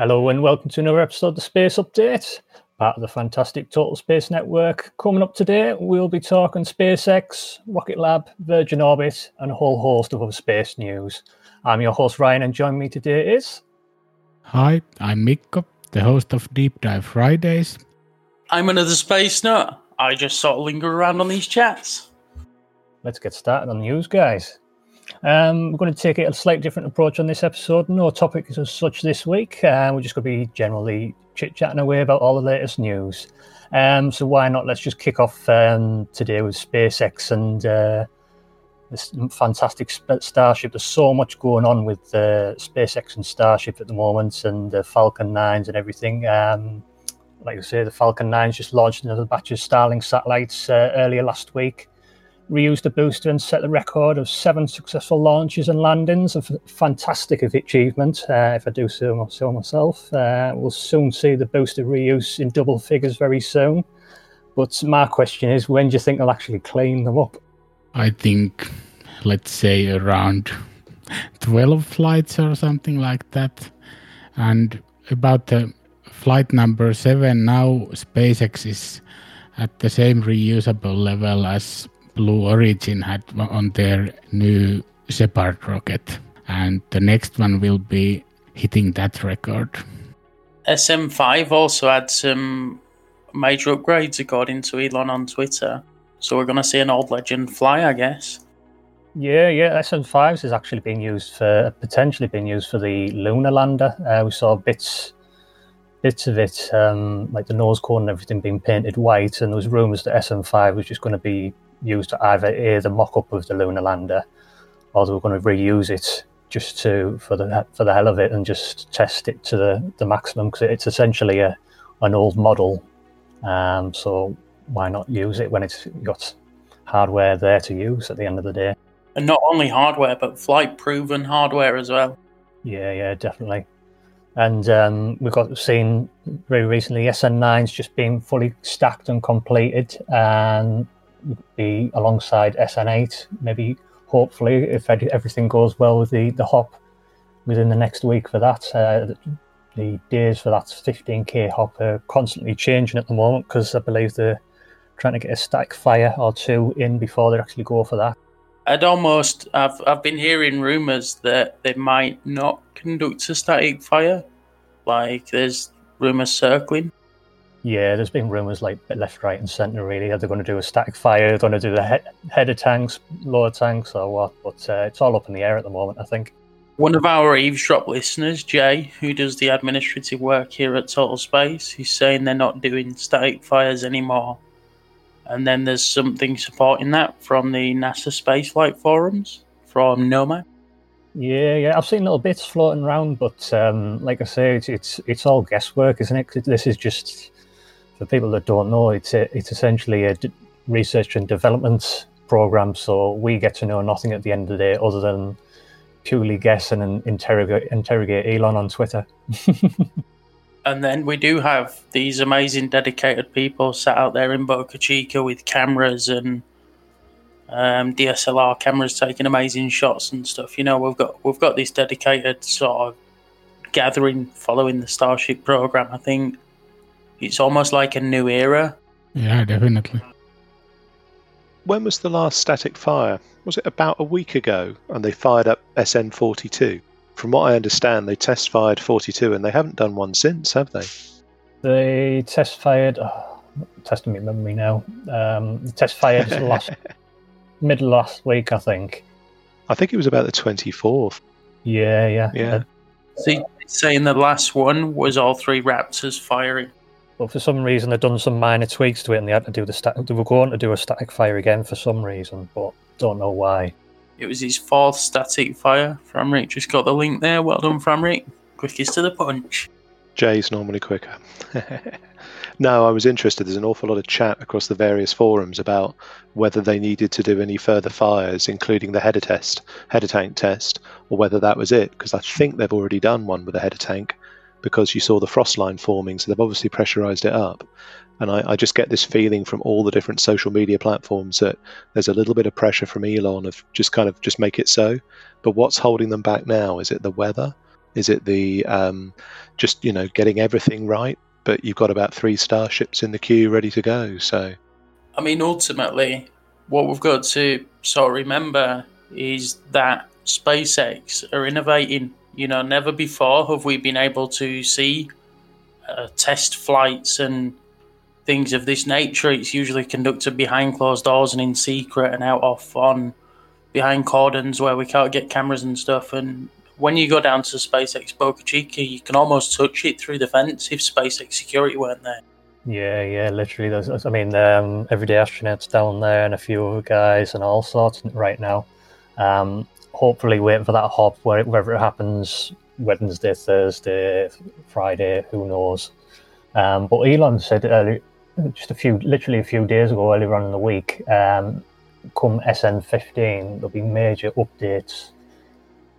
Hello and welcome to another episode of the Space Update, part of the fantastic Total Space Network. Coming up today, we'll be talking SpaceX, Rocket Lab, Virgin Orbit, and a whole host of other space news. I'm your host Ryan, and joining me today is. Hi, I'm Mikko, the host of Deep Dive Fridays. I'm another space nut. I just sort of linger around on these chats. Let's get started on the news, guys. Um, we're going to take a slightly different approach on this episode. No topics as such this week. Uh, we're just going to be generally chit chatting away about all the latest news. Um, so why not? Let's just kick off um, today with SpaceX and uh, this fantastic Starship. There's so much going on with uh, SpaceX and Starship at the moment, and the Falcon 9s and everything. Um, like I say, the Falcon 9s just launched another batch of Starlink satellites uh, earlier last week reused the booster and set the record of seven successful launches and landings. A fantastic achievement, uh, if I do so, so myself. Uh, we'll soon see the booster reuse in double figures very soon. But my question is, when do you think they'll actually clean them up? I think, let's say, around 12 flights or something like that. And about the flight number seven, now SpaceX is at the same reusable level as Blue Origin had on their new Shepard rocket, and the next one will be hitting that record. SN5 also had some major upgrades, according to Elon on Twitter. So we're going to see an old legend fly, I guess. Yeah, yeah. SN5s is actually being used for potentially being used for the lunar lander. Uh, we saw bits bits of it, um, like the nose cone and everything, being painted white, and there was rumours that SN5 was just going to be used to either a the mock-up of the lunar lander, or they were going to reuse it just to for the for the hell of it and just test it to the, the maximum because it's essentially a an old model. Um, so why not use it when it's got hardware there to use at the end of the day? And not only hardware, but flight proven hardware as well. Yeah, yeah, definitely. And um, we've got seen very recently SN9s just being fully stacked and completed, and be alongside SN8, maybe hopefully if everything goes well with the, the hop within the next week for that. Uh, the days for that 15k hop are constantly changing at the moment because I believe they're trying to get a static fire or two in before they actually go for that. I'd almost I've I've been hearing rumours that they might not conduct a static fire. Like there's rumours circling. Yeah, there's been rumours like left, right, and centre. Really, are they going to do a static fire? Are they going to do the he- header tanks, lower tanks, or what? But uh, it's all up in the air at the moment. I think. One of our eavesdrop listeners, Jay, who does the administrative work here at Total Space, he's saying they're not doing static fires anymore. And then there's something supporting that from the NASA Space spaceflight forums from Nomad. Yeah, yeah, I've seen little bits floating around, but um, like I say, it's, it's it's all guesswork, isn't it? This is just for people that don't know, it's a, it's essentially a d- research and development program. So we get to know nothing at the end of the day other than purely guess and interrogate interrogate Elon on Twitter. and then we do have these amazing dedicated people sat out there in Boca Chica with cameras and um, DSLR cameras taking amazing shots and stuff. You know, we've got we've got this dedicated sort of gathering following the Starship program. I think it's almost like a new era. Yeah, definitely. When was the last static fire? Was it about a week ago? And they fired up SN 42. From what I understand, they test fired 42 and they haven't done one since, have they? They test fired. Oh, testing my memory now. Um, test fired last mid last week, I think. I think it was about the 24th. Yeah, yeah. Yeah. Uh, See, saying the last one was all three Raptors firing. But for some reason, they've done some minor tweaks to it, and they had to do the static. They were going to do a static fire again for some reason, but don't know why. It was his fourth static fire. Framric just got the link there. Well done, Framric. Quickest to the punch. Jay's normally quicker. no, I was interested. There's an awful lot of chat across the various forums about whether they needed to do any further fires, including the header test, header tank test, or whether that was it. Because I think they've already done one with a header tank, because you saw the frost line forming, so they've obviously pressurized it up. And I, I, just get this feeling from all the different social media platforms that there's a little bit of pressure from Elon of just kind of just make it so. But what's holding them back now? Is it the weather? Is it the um, just you know getting everything right? But you've got about three starships in the queue ready to go. So, I mean, ultimately, what we've got to sort of remember is that SpaceX are innovating. You know, never before have we been able to see uh, test flights and things of this nature. It's usually conducted behind closed doors and in secret and out off on behind cordons where we can't get cameras and stuff. And when you go down to SpaceX Boca Chica, you can almost touch it through the fence if SpaceX security weren't there. Yeah, yeah, literally. There's, I mean, um, everyday astronauts down there and a few other guys and all sorts right now. Um, hopefully, waiting for that hop wherever it happens Wednesday, Thursday, Friday, who knows. Um, but Elon said earlier, just a few, literally a few days ago, earlier on in the week, um, come SN15, there'll be major updates,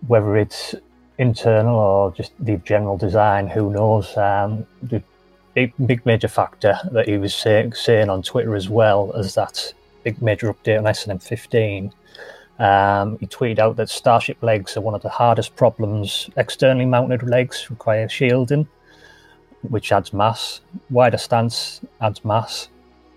whether it's internal or just the general design, who knows. Um, the big, big major factor that he was say, saying on Twitter as well as that big major update on SN15. Um, he tweeted out that Starship legs are one of the hardest problems. Externally mounted legs require shielding, which adds mass. Wider stance adds mass.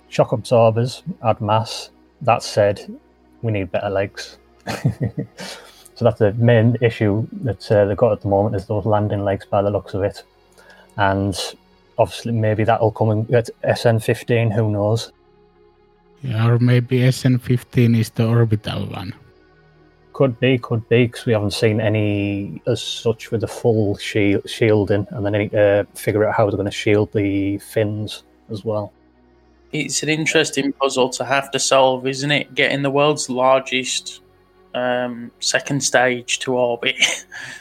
Shock absorbers add mass. That said, we need better legs. so that's the main issue that uh, they've got at the moment is those landing legs by the looks of it. And obviously, maybe that'll come in at SN15, who knows? Yeah, or maybe SN15 is the orbital one. Could be, could be, because we haven't seen any as such with the full shield, shielding, and then they need to figure out how they're going to shield the fins as well. It's an interesting puzzle to have to solve, isn't it? Getting the world's largest um, second stage to orbit.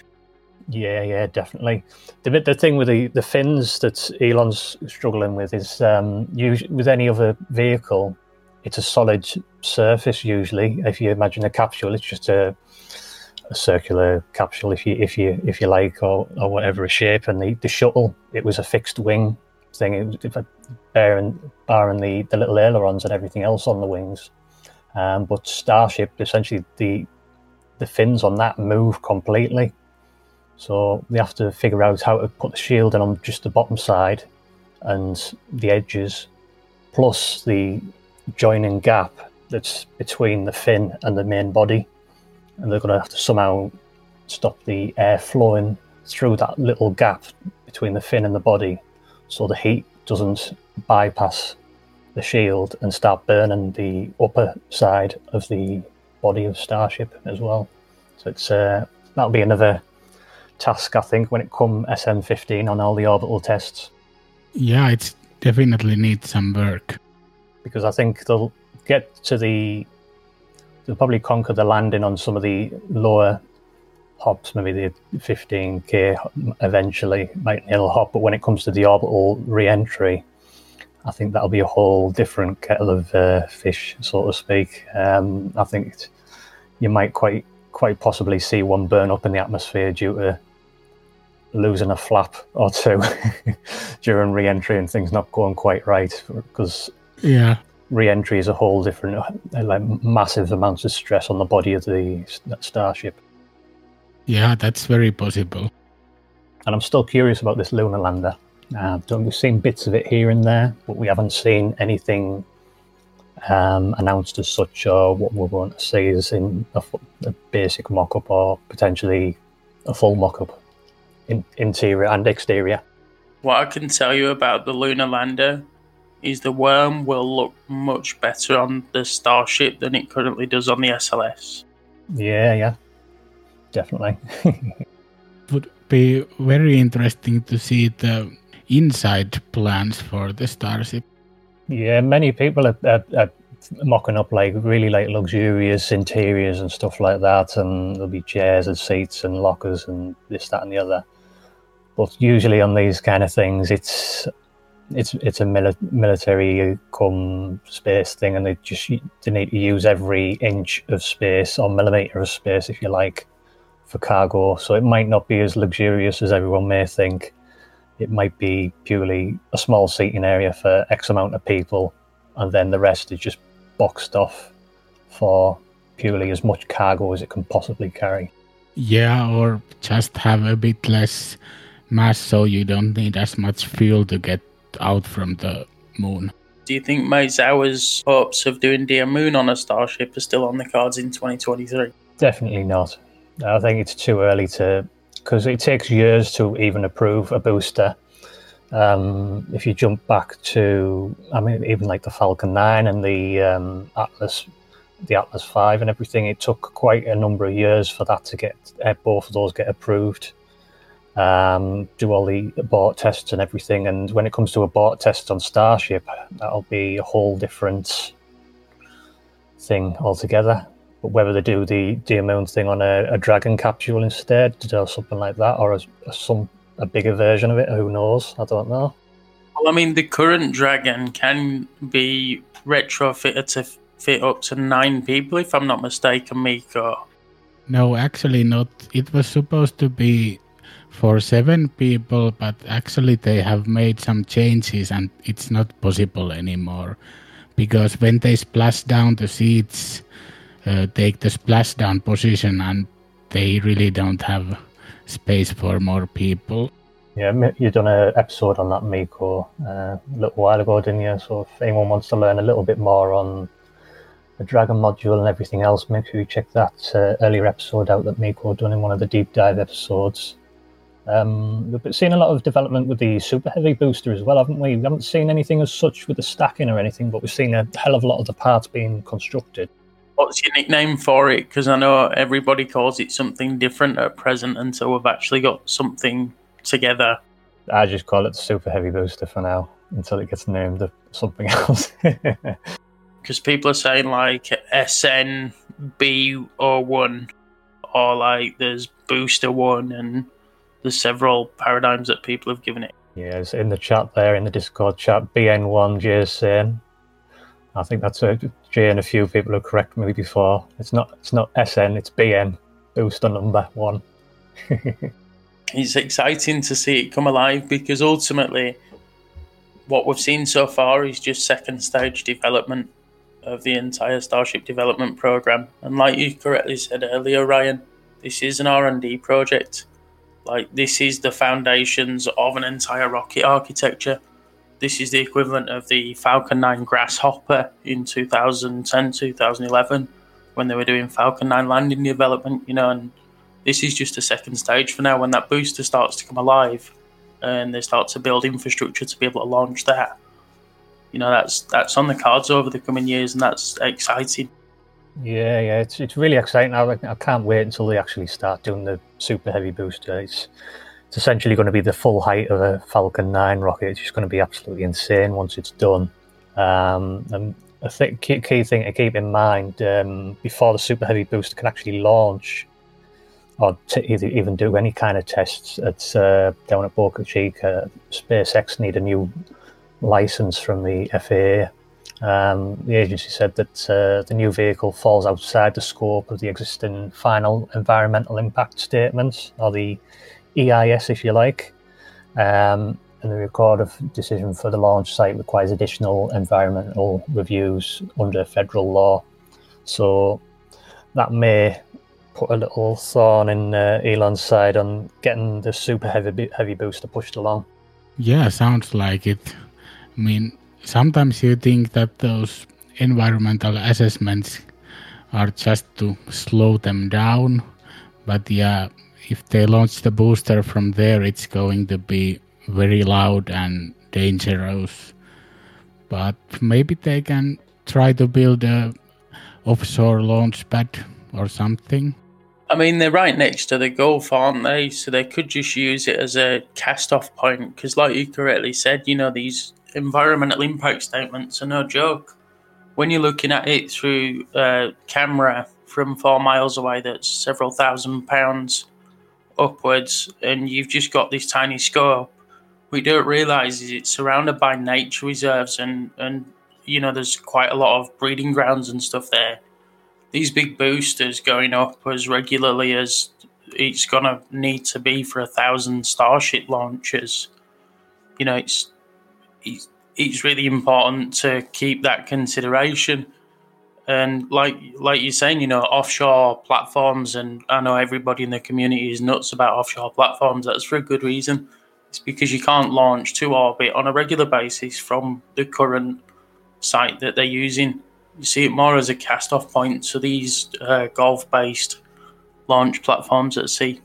yeah, yeah, definitely. The the thing with the, the fins that Elon's struggling with is um, usually, with any other vehicle, it's a solid surface usually. If you imagine a capsule, it's just a, a circular capsule, if you if you if you like, or, or whatever a shape. And the, the shuttle, it was a fixed wing thing. It was barring barring the, the little ailerons and everything else on the wings. Um, but Starship, essentially, the the fins on that move completely. So they have to figure out how to put the shielding on just the bottom side and the edges, plus the joining gap that's between the fin and the main body, and they're going to have to somehow stop the air flowing through that little gap between the fin and the body, so the heat doesn't bypass the shield and start burning the upper side of the body of Starship as well. So it's uh, that'll be another task, I think, when it come SN15 on all the orbital tests. Yeah, it definitely needs some work because I think they'll get to the they'll probably conquer the landing on some of the lower hops, maybe the 15k eventually might nail hop. But when it comes to the orbital re-entry, I think that'll be a whole different kettle of uh, fish, so to speak. Um, I think you might quite quite possibly see one burn up in the atmosphere due to losing a flap or two during re-entry and things not going quite right because yeah. Re-entry is a whole different, uh, like massive amounts of stress on the body of the starship. Yeah, that's very possible. And I'm still curious about this lunar lander. Uh, we've seen bits of it here and there, but we haven't seen anything um, announced as such, or what we're going to see is in a, a basic mock-up or potentially a full mock-up, in, interior and exterior. What I can tell you about the lunar lander is the worm will look much better on the Starship than it currently does on the SLS. Yeah, yeah, definitely. Would be very interesting to see the inside plans for the Starship. Yeah, many people are, are, are mocking up like really like luxurious interiors and stuff like that, and there'll be chairs and seats and lockers and this, that, and the other. But usually on these kind of things, it's it's it's a mili- military come space thing, and they just they need to use every inch of space or millimeter of space, if you like, for cargo. So it might not be as luxurious as everyone may think. It might be purely a small seating area for X amount of people, and then the rest is just boxed off for purely as much cargo as it can possibly carry. Yeah, or just have a bit less mass so you don't need as much fuel to get out from the moon. Do you think Maezawa's hopes of doing Dear Moon on a starship are still on the cards in 2023? Definitely not. I think it's too early to, because it takes years to even approve a booster. Um, if you jump back to, I mean, even like the Falcon 9 and the um, Atlas, the Atlas 5 and everything, it took quite a number of years for that to get, uh, both of those get approved um, do all the abort tests and everything. And when it comes to abort tests on Starship, that'll be a whole different thing altogether. But whether they do the Dear Moon thing on a, a Dragon capsule instead, or something like that, or a, a, some a bigger version of it, who knows? I don't know. Well, I mean, the current Dragon can be retrofitted to fit up to nine people, if I'm not mistaken, Mikko. No, actually not. It was supposed to be for seven people, but actually they have made some changes and it's not possible anymore because when they splash down the seats, uh, take the splashdown position and they really don't have space for more people. Yeah, you done an episode on that, Mikko, uh, a little while ago, didn't you? So if anyone wants to learn a little bit more on the Dragon module and everything else, make sure you check that uh, earlier episode out that Mikko done in one of the deep dive episodes. Um, we've seen a lot of development with the super heavy booster as well, haven't we? We haven't seen anything as such with the stacking or anything, but we've seen a hell of a lot of the parts being constructed. What's your nickname for it? Because I know everybody calls it something different at present until we've actually got something together. I just call it the super heavy booster for now until it gets named something else. Because people are saying like SNB01 or like there's Booster 1 and there's several paradigms that people have given it. Yes, in the chat there, in the Discord chat, BN1 Jay is saying. I think that's a Jay and a few people have corrected me before. It's not it's not SN, it's BN, booster number one. it's exciting to see it come alive because ultimately what we've seen so far is just second stage development of the entire Starship development program. And like you correctly said earlier, Ryan, this is an R and D project. Like this is the foundations of an entire rocket architecture. This is the equivalent of the Falcon 9 Grasshopper in 2010, 2011, when they were doing Falcon 9 landing development, you know, and this is just a second stage for now when that booster starts to come alive and they start to build infrastructure to be able to launch that. You know, that's that's on the cards over the coming years and that's exciting. Yeah, yeah, it's it's really exciting. I, I can't wait until they actually start doing the super heavy booster. It's it's essentially going to be the full height of a Falcon 9 rocket. It's just going to be absolutely insane once it's done. Um, and a th- key, key thing to keep in mind um, before the super heavy booster can actually launch or t- even do any kind of tests uh, down at Boca Chica, SpaceX need a new license from the FAA um, the agency said that uh, the new vehicle falls outside the scope of the existing final environmental impact statements, or the EIS, if you like. Um, and the record of decision for the launch site requires additional environmental reviews under federal law. So that may put a little thorn in uh, Elon's side on getting the super heavy heavy booster pushed along. Yeah, sounds like it. I mean, sometimes you think that those environmental assessments are just to slow them down, but yeah, if they launch the booster from there, it's going to be very loud and dangerous. But maybe they can try to build a offshore launch pad or something. I mean, they're right next to the Gulf, aren't they? So they could just use it as a cast-off point. Because, like you correctly said, you know these environmental impact statements are no joke. When you're looking at it through a camera from four miles away, that's several thousand pounds upwards, and you've just got this tiny scope. We don't realise is it's surrounded by nature reserves, and and you know there's quite a lot of breeding grounds and stuff there. These big boosters going up as regularly as it's gonna need to be for a thousand Starship launches. You know, it's it's, it's really important to keep that consideration. And like like you're saying, you know, offshore platforms, and I know everybody in the community is nuts about offshore platforms. That's for a good reason. It's because you can't launch to orbit on a regular basis from the current site that they're using. You see it more as a cast-off point to these uh, golf-based launch platforms at sea.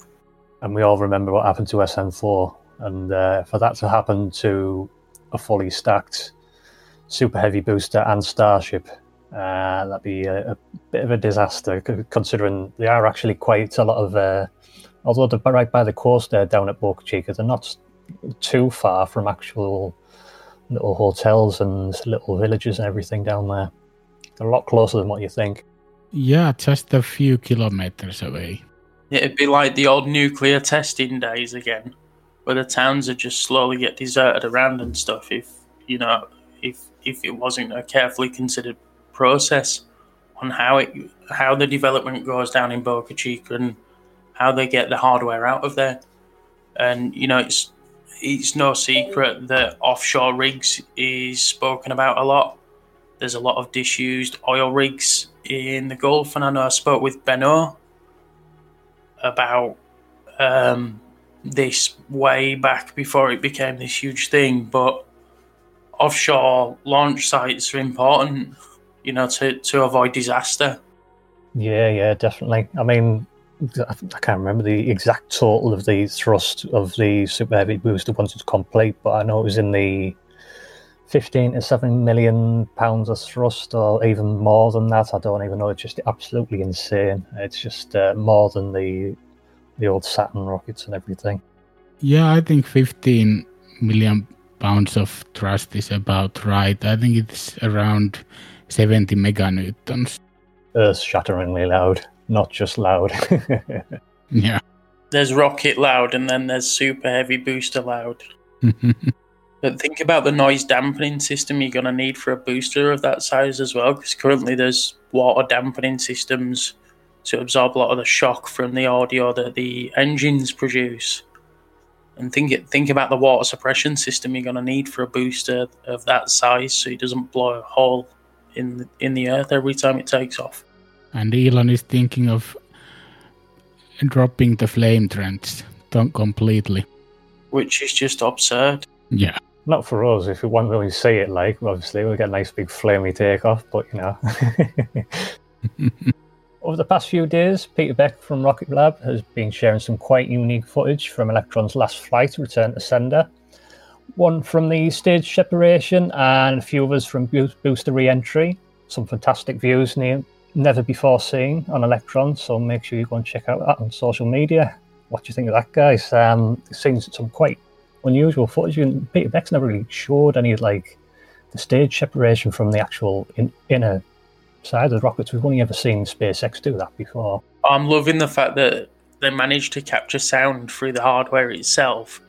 And we all remember what happened to SN4, and uh, for that to happen to a fully stacked super heavy booster and Starship, uh, that'd be a, a, bit of a disaster considering they are actually quite a lot of. Uh, although they're right by the coast there down at Boca Chica, they're not too far from actual little hotels and little villages and everything down there. They're a lot closer than what you think. Yeah, just a few kilometers away. It'd be like the old nuclear testing days again, where the towns would just slowly get deserted around and stuff. If you know, if if it wasn't a carefully considered process on how it how the development goes down in Boca Chica and how they get the hardware out of there. And you know, it's it's no secret that offshore rigs is spoken about a lot. There's a lot of disused oil rigs in the Gulf, and I know I spoke with Benno about um, this way back before it became this huge thing. But offshore launch sites are important, you know, to, to avoid disaster. Yeah, yeah, definitely. I mean, I can't remember the exact total of the thrust of the super heavy booster once it's complete, but I know it was in the 15 to 7 million pounds of thrust, or even more than that. I don't even know. It's just absolutely insane. It's just uh, more than the the old Saturn rockets and everything. Yeah, I think 15 million pounds of thrust is about right. I think it's around 70 meganewtons. Earth shatteringly loud, not just loud. yeah. There's rocket loud and then there's super heavy booster loud. but think about the noise dampening system you're going to need for a booster of that size as well, because currently there's water dampening systems to absorb a lot of the shock from the audio that the engines produce and think it, think about the water suppression system you're going to need for a booster of that size, so it doesn't blow a hole in the, in the earth every time it takes off. And Elon is thinking of dropping the flame trench completely, which is just absurd. Yeah. Not for us. If we want to see it, like obviously we'll get a nice big flamey takeoff, but you know. Over the past few days, Peter Beck from Rocket Lab has been sharing some quite unique footage from Electron's last flight, to return to sender. One from the stage separation and a few others from booster re-entry. Some fantastic views never before seen on Electron, so make sure you go and check out that on social media. What do you think of that, guys? Um, seen some quite unusual footage, Peter Beck's never really showed any like the stage separation from the actual in, inner side of the rockets. We've only ever seen SpaceX do that before. I'm loving the fact that they managed to capture sound through the hardware itself.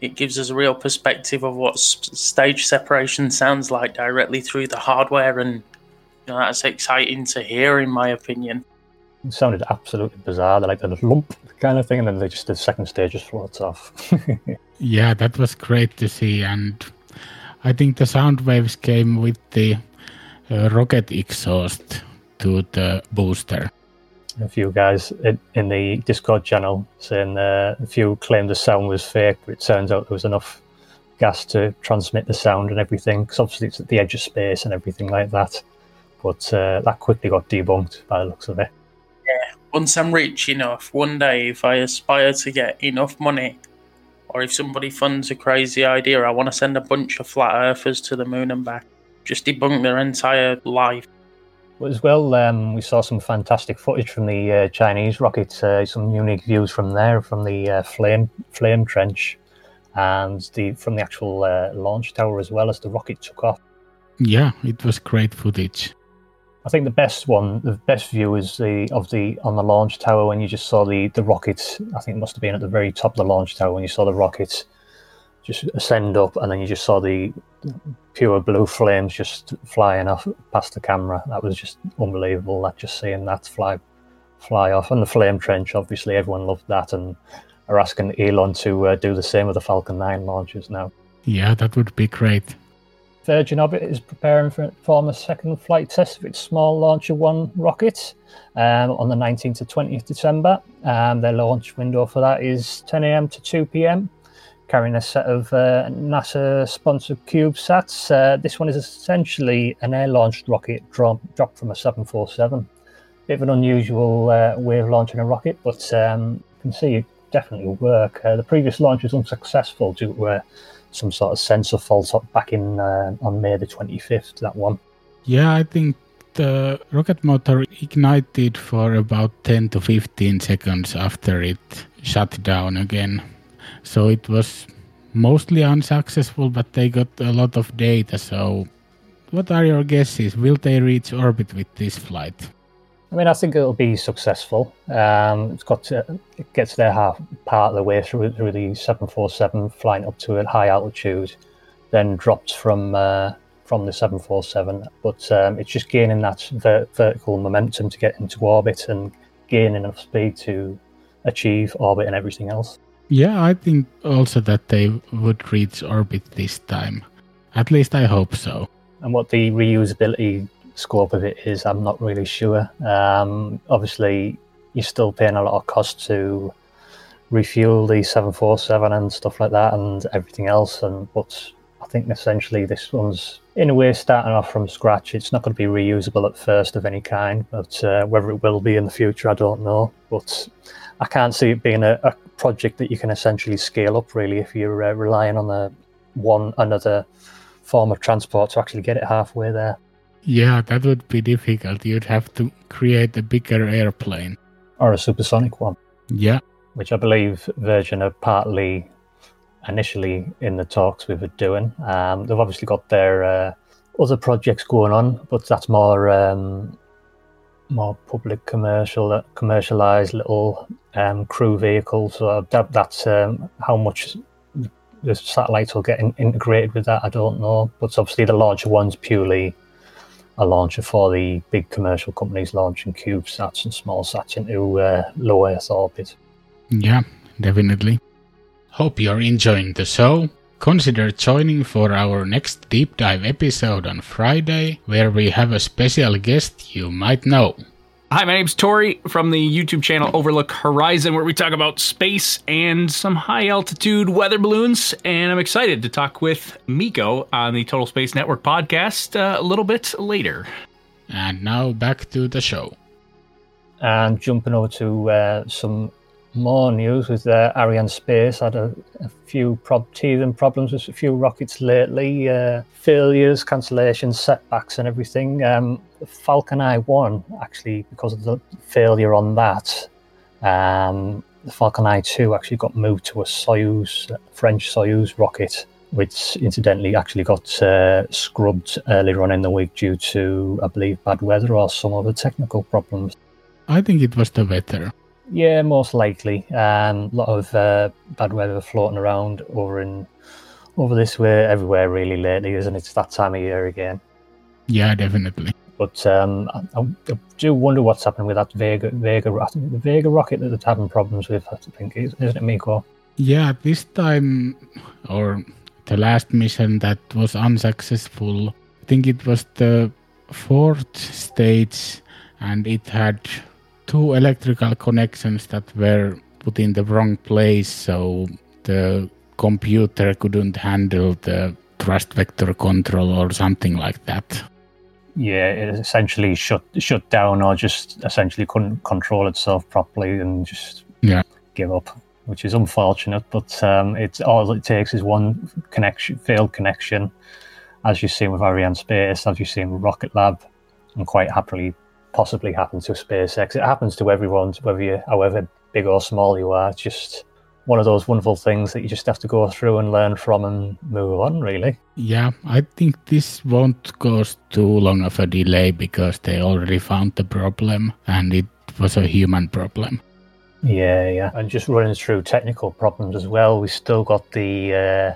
It gives us a real perspective of what stage separation sounds like directly through the hardware, and you know, that's exciting to hear, in my opinion. It sounded absolutely bizarre. They're like the lump kind of thing, and then they just the second stage just floats off. yeah, that was great to see, and I think the sound waves came with the rocket exhaust to the booster. A few guys in the Discord channel saying uh, a few claimed the sound was fake, but it turns out there was enough gas to transmit the sound and everything. Because obviously it's at the edge of space and everything like that. But uh, that quickly got debunked by the looks of it. Yeah, once I'm rich enough, one day if I aspire to get enough money, or if somebody funds a crazy idea, I want to send a bunch of flat earthers to the moon and back just debunk their entire life. As well, um, we saw some fantastic footage from the uh, Chinese rockets, uh, some unique views from there, from the uh, flame flame trench, and the from the actual uh, launch tower as well as the rocket took off. Yeah, it was great footage. I think the best one, the best view is the of the on the launch tower when you just saw the the rockets. I think it must have been at the very top of the launch tower when you saw the rockets just ascend up, and then you just saw the pure blue flames just flying off past the camera. That was just unbelievable. That just seeing that fly fly off, and the flame trench. Obviously, everyone loved that, and are asking Elon to uh, do the same with the Falcon 9 launches now. Yeah, that would be great. Virgin Orbit is preparing for form a second flight test of its Small Launcher 1 rocket um, on the 19th to 20th December. Um, their launch window for that is 10 a.m. to 2 p.m., carrying a set of uh, NASA sponsored CubeSats. Uh, this one is essentially an air launched rocket drop, dropped from a 747. Bit of an unusual uh, way of launching a rocket, but um, you can see it definitely will work. Uh, the previous launch was unsuccessful due to uh, some sort of sensor fault back in uh, on May the 25th. That one. Yeah, I think the rocket motor ignited for about 10 to 15 seconds after it shut down again. So it was mostly unsuccessful, but they got a lot of data. So, what are your guesses? Will they reach orbit with this flight? I mean, I think it'll be successful. Um, it's got to, it gets there half part of the way through through the 747, flying up to a high altitude, then dropped from uh, from the 747. But um, it's just gaining that ver- vertical momentum to get into orbit and gain enough speed to achieve orbit and everything else. Yeah, I think also that they would reach orbit this time. At least I hope so. And what the reusability scope of it is, I'm not really sure. Um, obviously, you're still paying a lot of cost to refuel the 747 and stuff like that and everything else. And but I think essentially this one's in a way starting off from scratch. It's not going to be reusable at first of any kind, but uh, whether it will be in the future, I don't know. But I can't see it being a, a project that you can essentially scale up really if you're uh, relying on the one another form of transport to actually get it halfway there. Yeah, that would be difficult. You'd have to create a bigger airplane. Or a supersonic one. Yeah. Which I believe Virgin are partly initially in the talks with it doing. Um, they've obviously got their uh, other projects going on, but that's more um, more public commercial, commercialized little um, crew vehicles. So that, that's um, how much the satellites will get in, integrated with that. I don't know, but obviously the larger ones purely a launcher for the big commercial companies launching CubeSats and small sats into uh, low Earth orbit. Yeah, definitely. Hope you're enjoying the show. Consider joining for our next deep dive episode on Friday, where we have a special guest you might know. Hi, my name's Tori from the YouTube channel Overlook Horizon, where we talk about space and some high altitude weather balloons. And I'm excited to talk with Mikko on the Total Space Network podcast uh, a little bit later. And now back to the show. And jumping over to uh, some more news with uh, Arianespace. Had a, a few prob- teething problems with a few rockets lately, uh, failures, cancellations, setbacks, and everything. Um, Falcon Eye 1, actually, because of the failure on that, um, the Falcon Eye 2 actually got moved to a Soyuz, French Soyuz rocket, which incidentally actually got uh, scrubbed earlier on in the week due to, I believe, bad weather or some other technical problems. I think it was the weather. Yeah, most likely. Um, a lot of uh, bad weather floating around over in over this way, everywhere really lately, isn't it? It's that time of year again. Yeah, definitely. But um, I, I, do wonder what's happening with that Vega Vega the Vega rocket that they're having problems with. I think, isn't it, Mikko? Yeah, this time or the last mission that was unsuccessful. I think it was the fourth stage, and it had two electrical connections that were put in the wrong place, so the computer couldn't handle the thrust vector control or something like that. Yeah, it essentially shut shut down or just essentially couldn't control itself properly and just yeah give up, which is unfortunate. But um, it's all it takes is one connection, failed connection, as you've seen with Arianespace, as you've seen with Rocket Lab, and quite happily possibly happen to SpaceX. It happens to everyone, whether you, however big or small you are. It's just one of those wonderful things that you just have to go through and learn from and move on, really. Yeah, I think this won't cause too long of a delay because they already found the problem and it was a human problem. Yeah, yeah. And just running through technical problems as well, we still got the uh,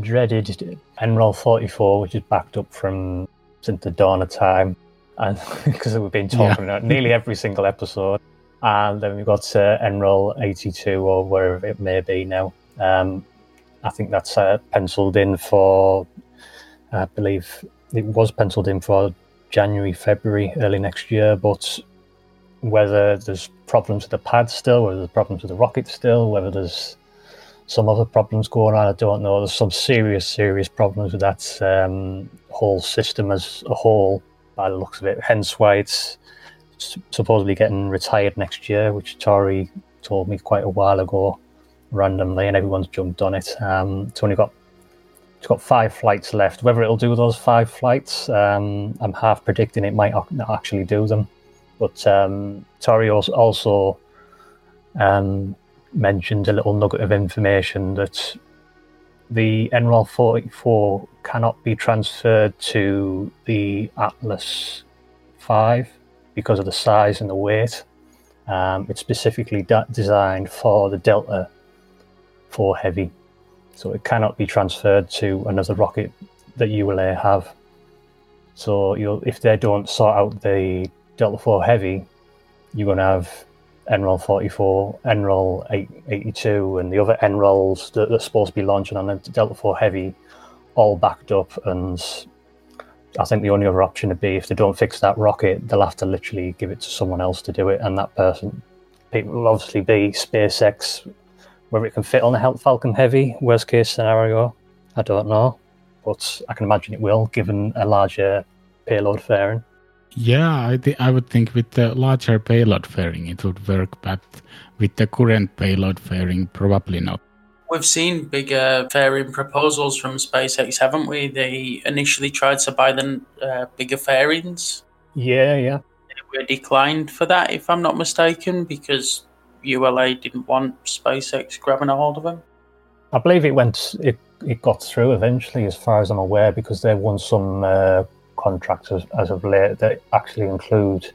dreaded NROL 44, which is backed up from since the dawn of time and because we've been talking yeah. about nearly every single episode. And then we've got uh, NROL 82 or wherever it may be now. Um, I think that's uh, penciled in for I believe it was penciled in for January, February, early next year, but whether there's problems with the pad still, whether there's problems with the rocket still, whether there's some other problems going on, I don't know. There's some serious, serious problems with that um, whole system as a whole, by the looks of it. Hence why it's supposedly getting retired next year, which Tori told me quite a while ago, randomly, and everyone's jumped on it. Um, it's only got it's got five flights left. Whether it'll do those five flights, um, I'm half predicting it might not actually do them. But um, also, also um, mentioned a little nugget of information that the NROL 44 cannot be transferred to the Atlas 5 because of the size and the weight. Um, it's specifically da- designed for the Delta 4 Heavy, so it cannot be transferred to another rocket that ULA have. So if they don't sort out the Delta 4 Heavy, you're going to have NROL 44, NROL 82, and the other NROLs that are supposed to be launching on the Delta 4 Heavy all backed up. And I think the only other option would be if they don't fix that rocket, they'll have to literally give it to someone else to do it. And that person people will obviously be SpaceX, whether it can fit on the Falcon Heavy, worst case scenario, I don't know. But I can imagine it will, given a larger payload fairing. Yeah, I, th- I would think with the larger payload fairing it would work, but with the current payload fairing, probably not. We've seen bigger fairing proposals from SpaceX, haven't we? They initially tried to buy the uh, bigger fairings. Yeah, yeah. They were declined for that, if I'm not mistaken, because ULA didn't want SpaceX grabbing a hold of them. I believe it went, it, it got through eventually, as far as I'm aware, because they won some uh, contracts as, as of late that actually include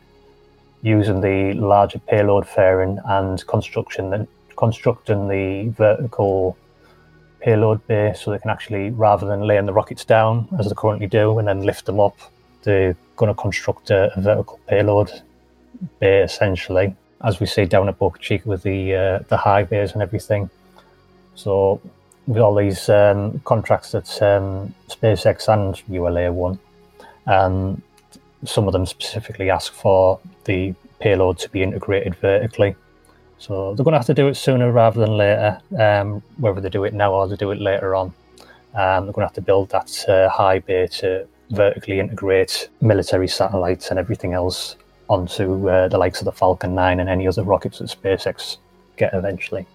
using the larger payload fairing and construction constructing the vertical payload bay so they can actually, rather than laying the rockets down as they currently do and then lift them up, they're going to construct a, a vertical payload bay essentially, as we see down at Boca Chica with the uh, the high bays and everything. So with all these um, contracts that um, SpaceX and ULA won, um, some of them specifically ask for the payload to be integrated vertically. So they're going to have to do it sooner rather than later, um, whether they do it now or they do it later on. Um, they're going to have to build that uh, high bay to vertically integrate military satellites and everything else onto uh, the likes of the Falcon 9 and any other rockets that SpaceX get eventually.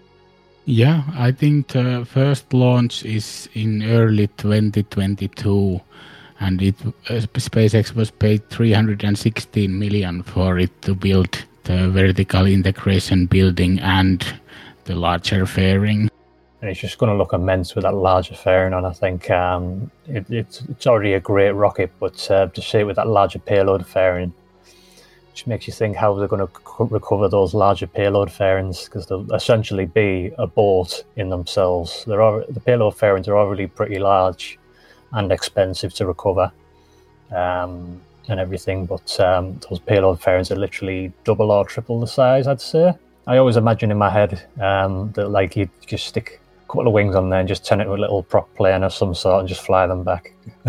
Yeah, I think the first launch is in early 2022 and it uh, SpaceX was paid 316 million for it to build the vertical integration building and the larger fairing. And it's just going to look immense with that larger fairing on. I think um, it, it's it's already a great rocket, but uh, to see it with that larger payload fairing, which makes you think how they're going to c- recover those larger payload fairings because they'll essentially be a boat in themselves. They're al- the payload fairings are already pretty large and expensive to recover. Um, and everything. But um, those payload fairings are literally double or triple the size, I'd say. I always imagine in my head um, that like you just stick a couple of wings on there and just turn it into a little prop plane of some sort and just fly them back.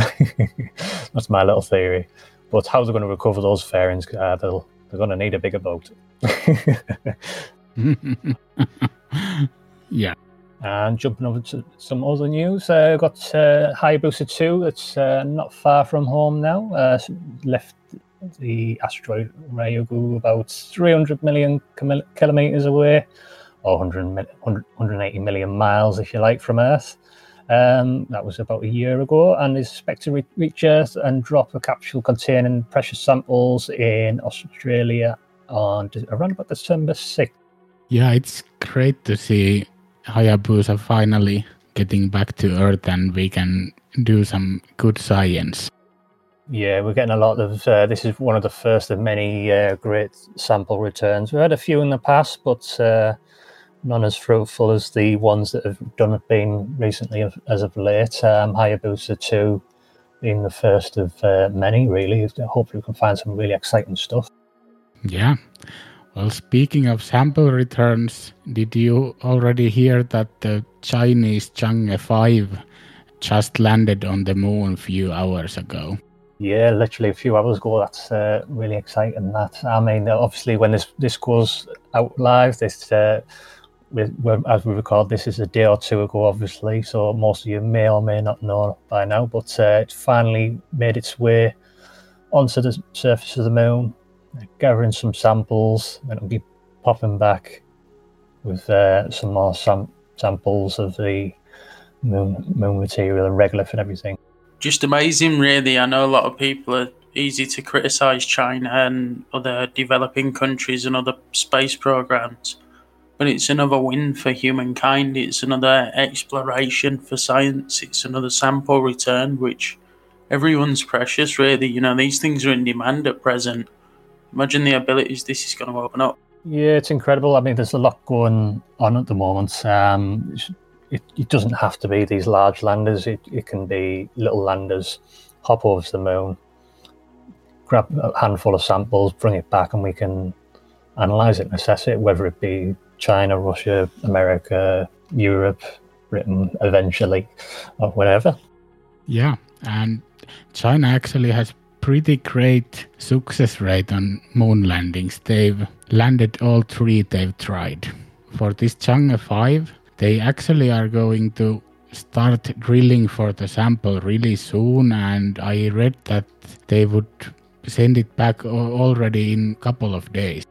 That's my little theory. But how they're going to recover those fairings, uh, they'll, they're going to need a bigger boat. yeah. And jumping over to some other news, uh, got uh, Hayabusa 2 that's uh, not far from home now. Uh, left the asteroid Ryugu about 300 million kilometers away, or 100, 180 million miles, if you like, from Earth. Um, that was about a year ago, and is expected to reach Earth and drop a capsule containing precious samples in Australia on around about December 6th. Yeah, it's great to see Hayabusa finally getting back to Earth and we can do some good science. Yeah, we're getting a lot of. Uh, this is one of the first of many uh, great sample returns. We've had a few in the past, but uh, none as fruitful as the ones that have done have been recently as of late. Um, Hayabusa 2 being the first of uh, many, really. Hopefully, we can find some really exciting stuff. Yeah. Well, speaking of sample returns, did you already hear that the Chinese Chang'e 5 just landed on the moon a few hours ago. Yeah, literally a few hours ago. That's uh, really exciting. That I mean, obviously, when this this goes out live, this uh, as we record, this is a day or two ago, obviously. So most of you may or may not know by now, but uh, it finally made its way onto the surface of the moon, gathering some samples, and it'll be popping back with uh, some more sam- samples of the moon moon material and regolith and everything. Just amazing, really. I know a lot of people are easy to criticize China and other developing countries and other space programs but it's another win for humankind. It's another exploration for science. It's another sample return, which everyone's precious, really. You know, these things are in demand at present. Imagine the abilities this is going to open up. Yeah, it's incredible. I mean, there's a lot going on at the moment. Um, it, it doesn't have to be these large landers, it, it can be little landers, hop over to the moon, grab a handful of samples, bring it back, and we can analyze it and assess it, whether it be China, Russia, America, Europe, Britain eventually, or whatever. Yeah, and China actually has pretty great success rate on moon landings. They've landed all three they've tried. For this Chang'e 5, they actually are going to start drilling for the sample really soon and I read that they would send it back already in a couple of days.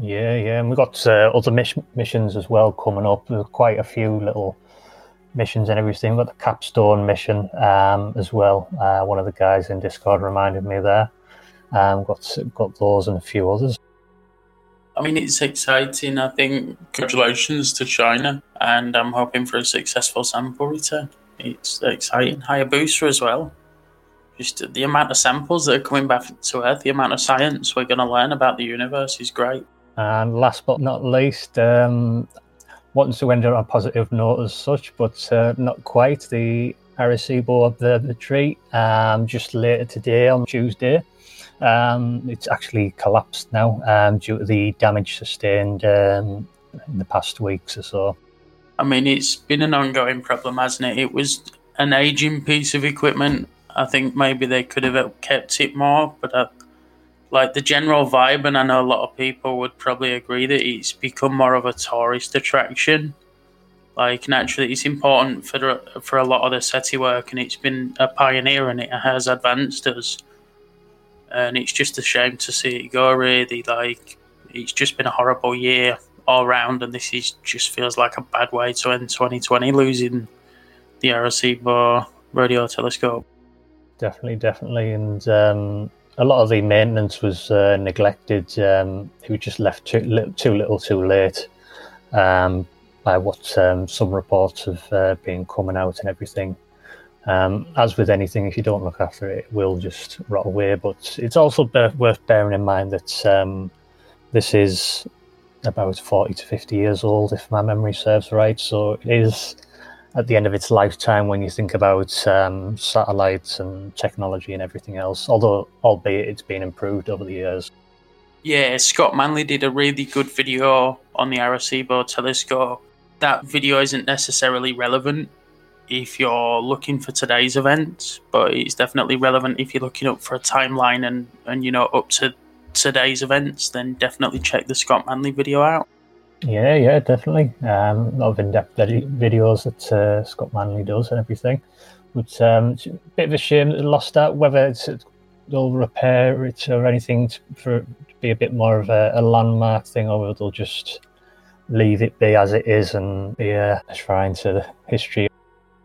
Yeah, yeah, and we've got uh, other miss- missions as well coming up. There's quite a few little missions and everything. We've got the capstone mission um, as well. Uh, one of the guys in Discord reminded me there. Um, got got those and a few others. I mean, it's exciting. I think congratulations to China, and I'm hoping for a successful sample return. It's exciting. Hayabusa as well. Just the amount of samples that are coming back to Earth, the amount of science we're going to learn about the universe is great. And last but not least, um, wanting to end on a positive note as such, but uh, not quite. The Arecibo Observatory, um, just later today on Tuesday, um, it's actually collapsed now um, due to the damage sustained um, in the past weeks or so. I mean, it's been an ongoing problem, hasn't it? It was an aging piece of equipment. I think maybe they could have kept it more, but uh, like the general vibe, and I know a lot of people would probably agree that it's become more of a tourist attraction. Like naturally, it's important for for a lot of the SETI work, and it's been a pioneer, and it has advanced us. And it's just a shame to see it go. Really, like it's just been a horrible year all round, and this is just feels like a bad way to end 2020, losing the Arecibo radio telescope. Definitely, definitely, and um, a lot of the maintenance was uh, neglected. Um, it was just left too, too little, too late. Um, by what um, some reports have uh, been coming out and everything. Um, as with anything, if you don't look after it, it will just rot away. But it's also be- worth bearing in mind that um, this is about 40 to 50 years old, if my memory serves right. So it is at the end of its lifetime when you think about um, satellites and technology and everything else, although albeit it's been improved over the years. Yeah, Scott Manley did a really good video on the Arecibo telescope. That video isn't necessarily relevant if you're looking for today's events, but it's definitely relevant if you're looking up for a timeline and, and you know up to today's events, then definitely check the Scott Manley video out. Yeah, yeah, definitely. Um, a lot of in-depth videos that uh, Scott Manley does and everything. But um, it's a bit of a shame that they lost that. Whether it's they'll repair it or anything to, for to be a bit more of a, a, landmark thing, or they'll just leave it be as it is and be a, a shrine to the history.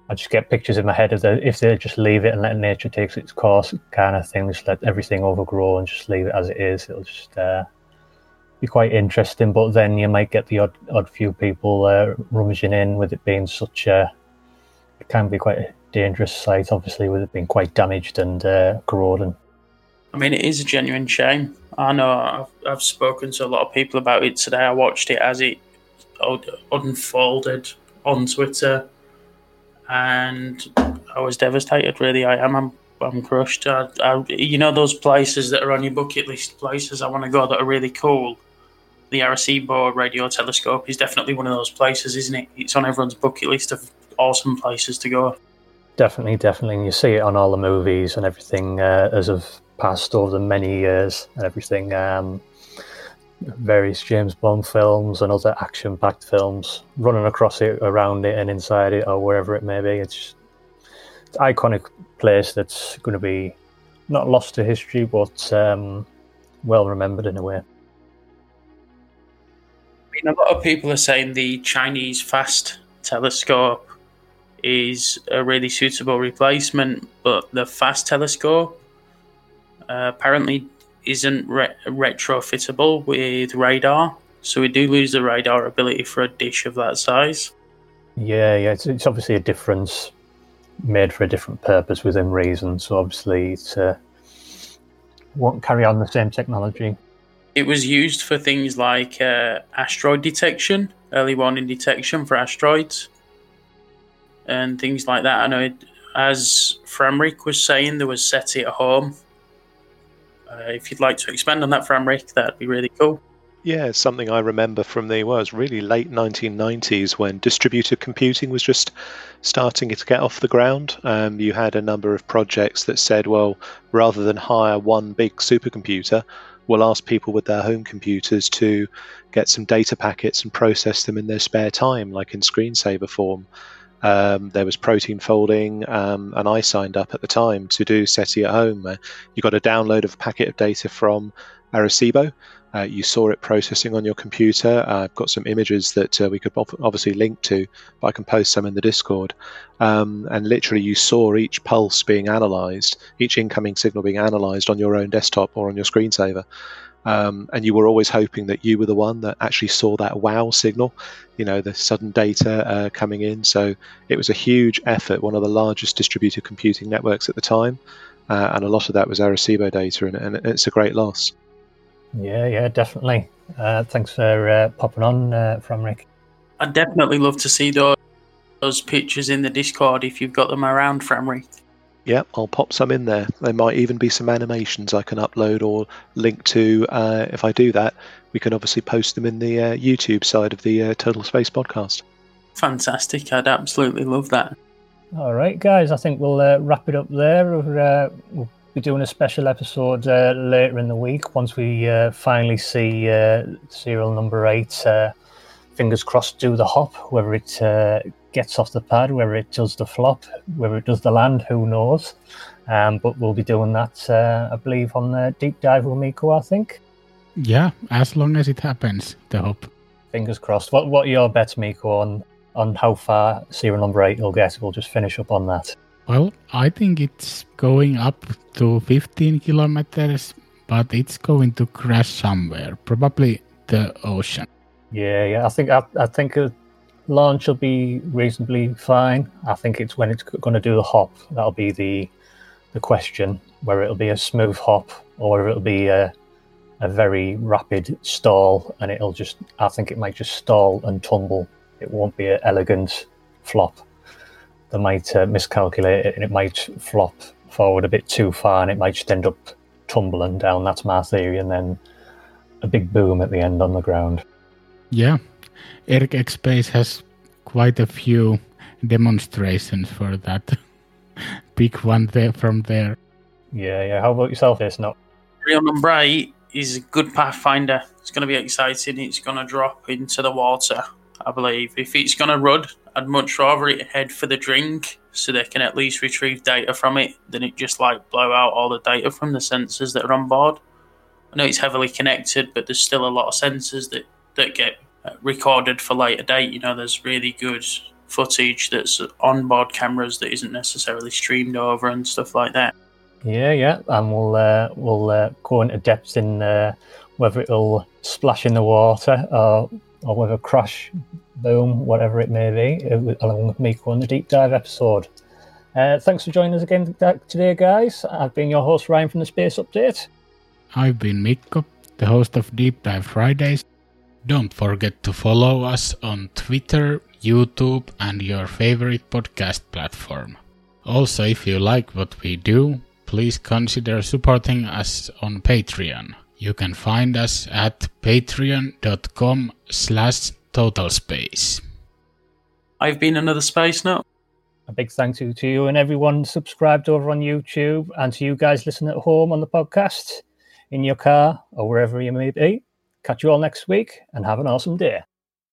I just get pictures in my head of the if they just leave it and let nature take its course, kind of thing. Just let everything overgrow and just leave it as it is. It'll just uh, be quite interesting. But then you might get the odd odd few people uh, rummaging in with it being such a it can be quite a dangerous site. Obviously, with it being quite damaged and uh, corroding. I mean, it is a genuine shame. I know I've, I've spoken to a lot of people about it today. I watched it as it unfolded on Twitter, and I was devastated. Really, I am. I'm, I'm crushed. I, I, you know those places that are on your bucket list, places I want to go that are really cool the Arecibo radio telescope is definitely one of those places, isn't it? It's on everyone's bucket list of awesome places to go. Definitely, definitely. And you see it on all the movies and everything uh, as have passed over the many years and everything. Um, various James Bond films and other action packed films running across it, around it, and inside it, or wherever it may be. It's, it's iconic place that's going to be not lost to history, but um, well remembered in a way. Mean, a lot of people are saying the Chinese FAST telescope is a really suitable replacement, but the FAST telescope uh, apparently isn't re- retrofittable with radar, so we do lose the radar ability for a dish of that size. Yeah, yeah, it's, it's obviously a difference made for a different purpose within reason. So obviously, it uh, won't carry on the same technology. It was used for things like uh, asteroid detection, early warning detection for asteroids, and things like that. I know, it, as Framric was saying, there was SETI at home. Uh, if you'd like to expand on that, Framric, that'd be really cool. Yeah, something I remember from the was really late 1990s when distributed computing was just starting to get off the ground. Um, you had a number of projects that said, well, rather than hire one big supercomputer, we'll ask people with their home computers to get some data packets and process them in their spare time, like in screensaver form. Um, there was protein folding, um, and I signed up at the time to do SETI at home. Uh, you got a download of a packet of data from Arecibo. Uh, you saw it processing on your computer. Uh, I've got some images that uh, we could obviously link to, but I can post some in the Discord. Um, and literally, you saw each pulse being analyzed, each incoming signal being analyzed on your own desktop or on your screensaver. Um, and you were always hoping that you were the one that actually saw that wow signal, you know, the sudden data uh, coming in. So it was a huge effort, one of the largest distributed computing networks at the time, uh, and a lot of that was Arecibo data, and, and it's a great loss. Yeah, yeah, definitely. Uh, thanks for uh, popping on, uh, Framric. I'd definitely love to see those, those pictures in the Discord if you've got them around, Framric. Yeah, I'll pop some in there. There might even be some animations I can upload or link to. Uh, if I do that, we can obviously post them in the uh, YouTube side of the uh, Total Space podcast. Fantastic. I'd absolutely love that. All right, guys, I think we'll uh, wrap it up there. Uh, we'll be doing a special episode uh, later in the week once we finally see serial number eight. fingers crossed, do the hop, whether it gets off the pad, whether it does the flop, whether it does the land, who knows. Um, but we'll be doing that, uh, I believe, on the deep dive with Mikko, I think. Yeah, as long as it happens, the hope. Fingers crossed. What What are your bets, Mikko, on, on how far serial number 8 will get? We'll just finish up on that. Well, I think it's going up to 15 kilometers, but it's going to crash somewhere, probably the ocean. Yeah, yeah. I think I, I think launch will be reasonably fine. I think it's when it's going to do the hop that'll be the the question, whether it'll be a smooth hop or it'll be a a very rapid stall, and it'll just. I think it might just stall and tumble. It won't be an elegant flop. They might uh, miscalculate it, and it might flop forward a bit too far, and it might just end up tumbling down. That's my theory, and then a big boom at the end on the ground. Yeah, Eric X Space has quite a few demonstrations for that. Pick one there from there. Yeah, yeah. How about yourself, It's not Real number eight is a good pathfinder. It's going to be exciting. It's going to drop into the water, I believe. If it's going to run, I'd much rather it head for the drink so they can at least retrieve data from it than it just like blow out all the data from the sensors that are on board. I know it's heavily connected, but there's still a lot of sensors that, that get recorded for later date. You know, there's really good footage that's on board cameras that isn't necessarily streamed over and stuff like that. Yeah, yeah, and we'll uh, we'll uh, go into depth in uh, whether it'll splash in the water or or whether crash, boom, whatever it may be, uh, along with Mikko on the deep dive episode. Uh, thanks for joining us again today, guys. I've been your host Ryan from the Space Update. I've been Mikko, the host of Deep Dive Fridays. Don't forget to follow us on Twitter, YouTube, and your favorite podcast platform. Also, if you like what we do, please consider supporting us on Patreon. You can find us at patreon.com slash totalspace. I've been another space now. A big thank you to you and everyone subscribed over on YouTube and to you guys listening at home on the podcast, in your car, or wherever you may be. Catch you all next week and have an awesome day.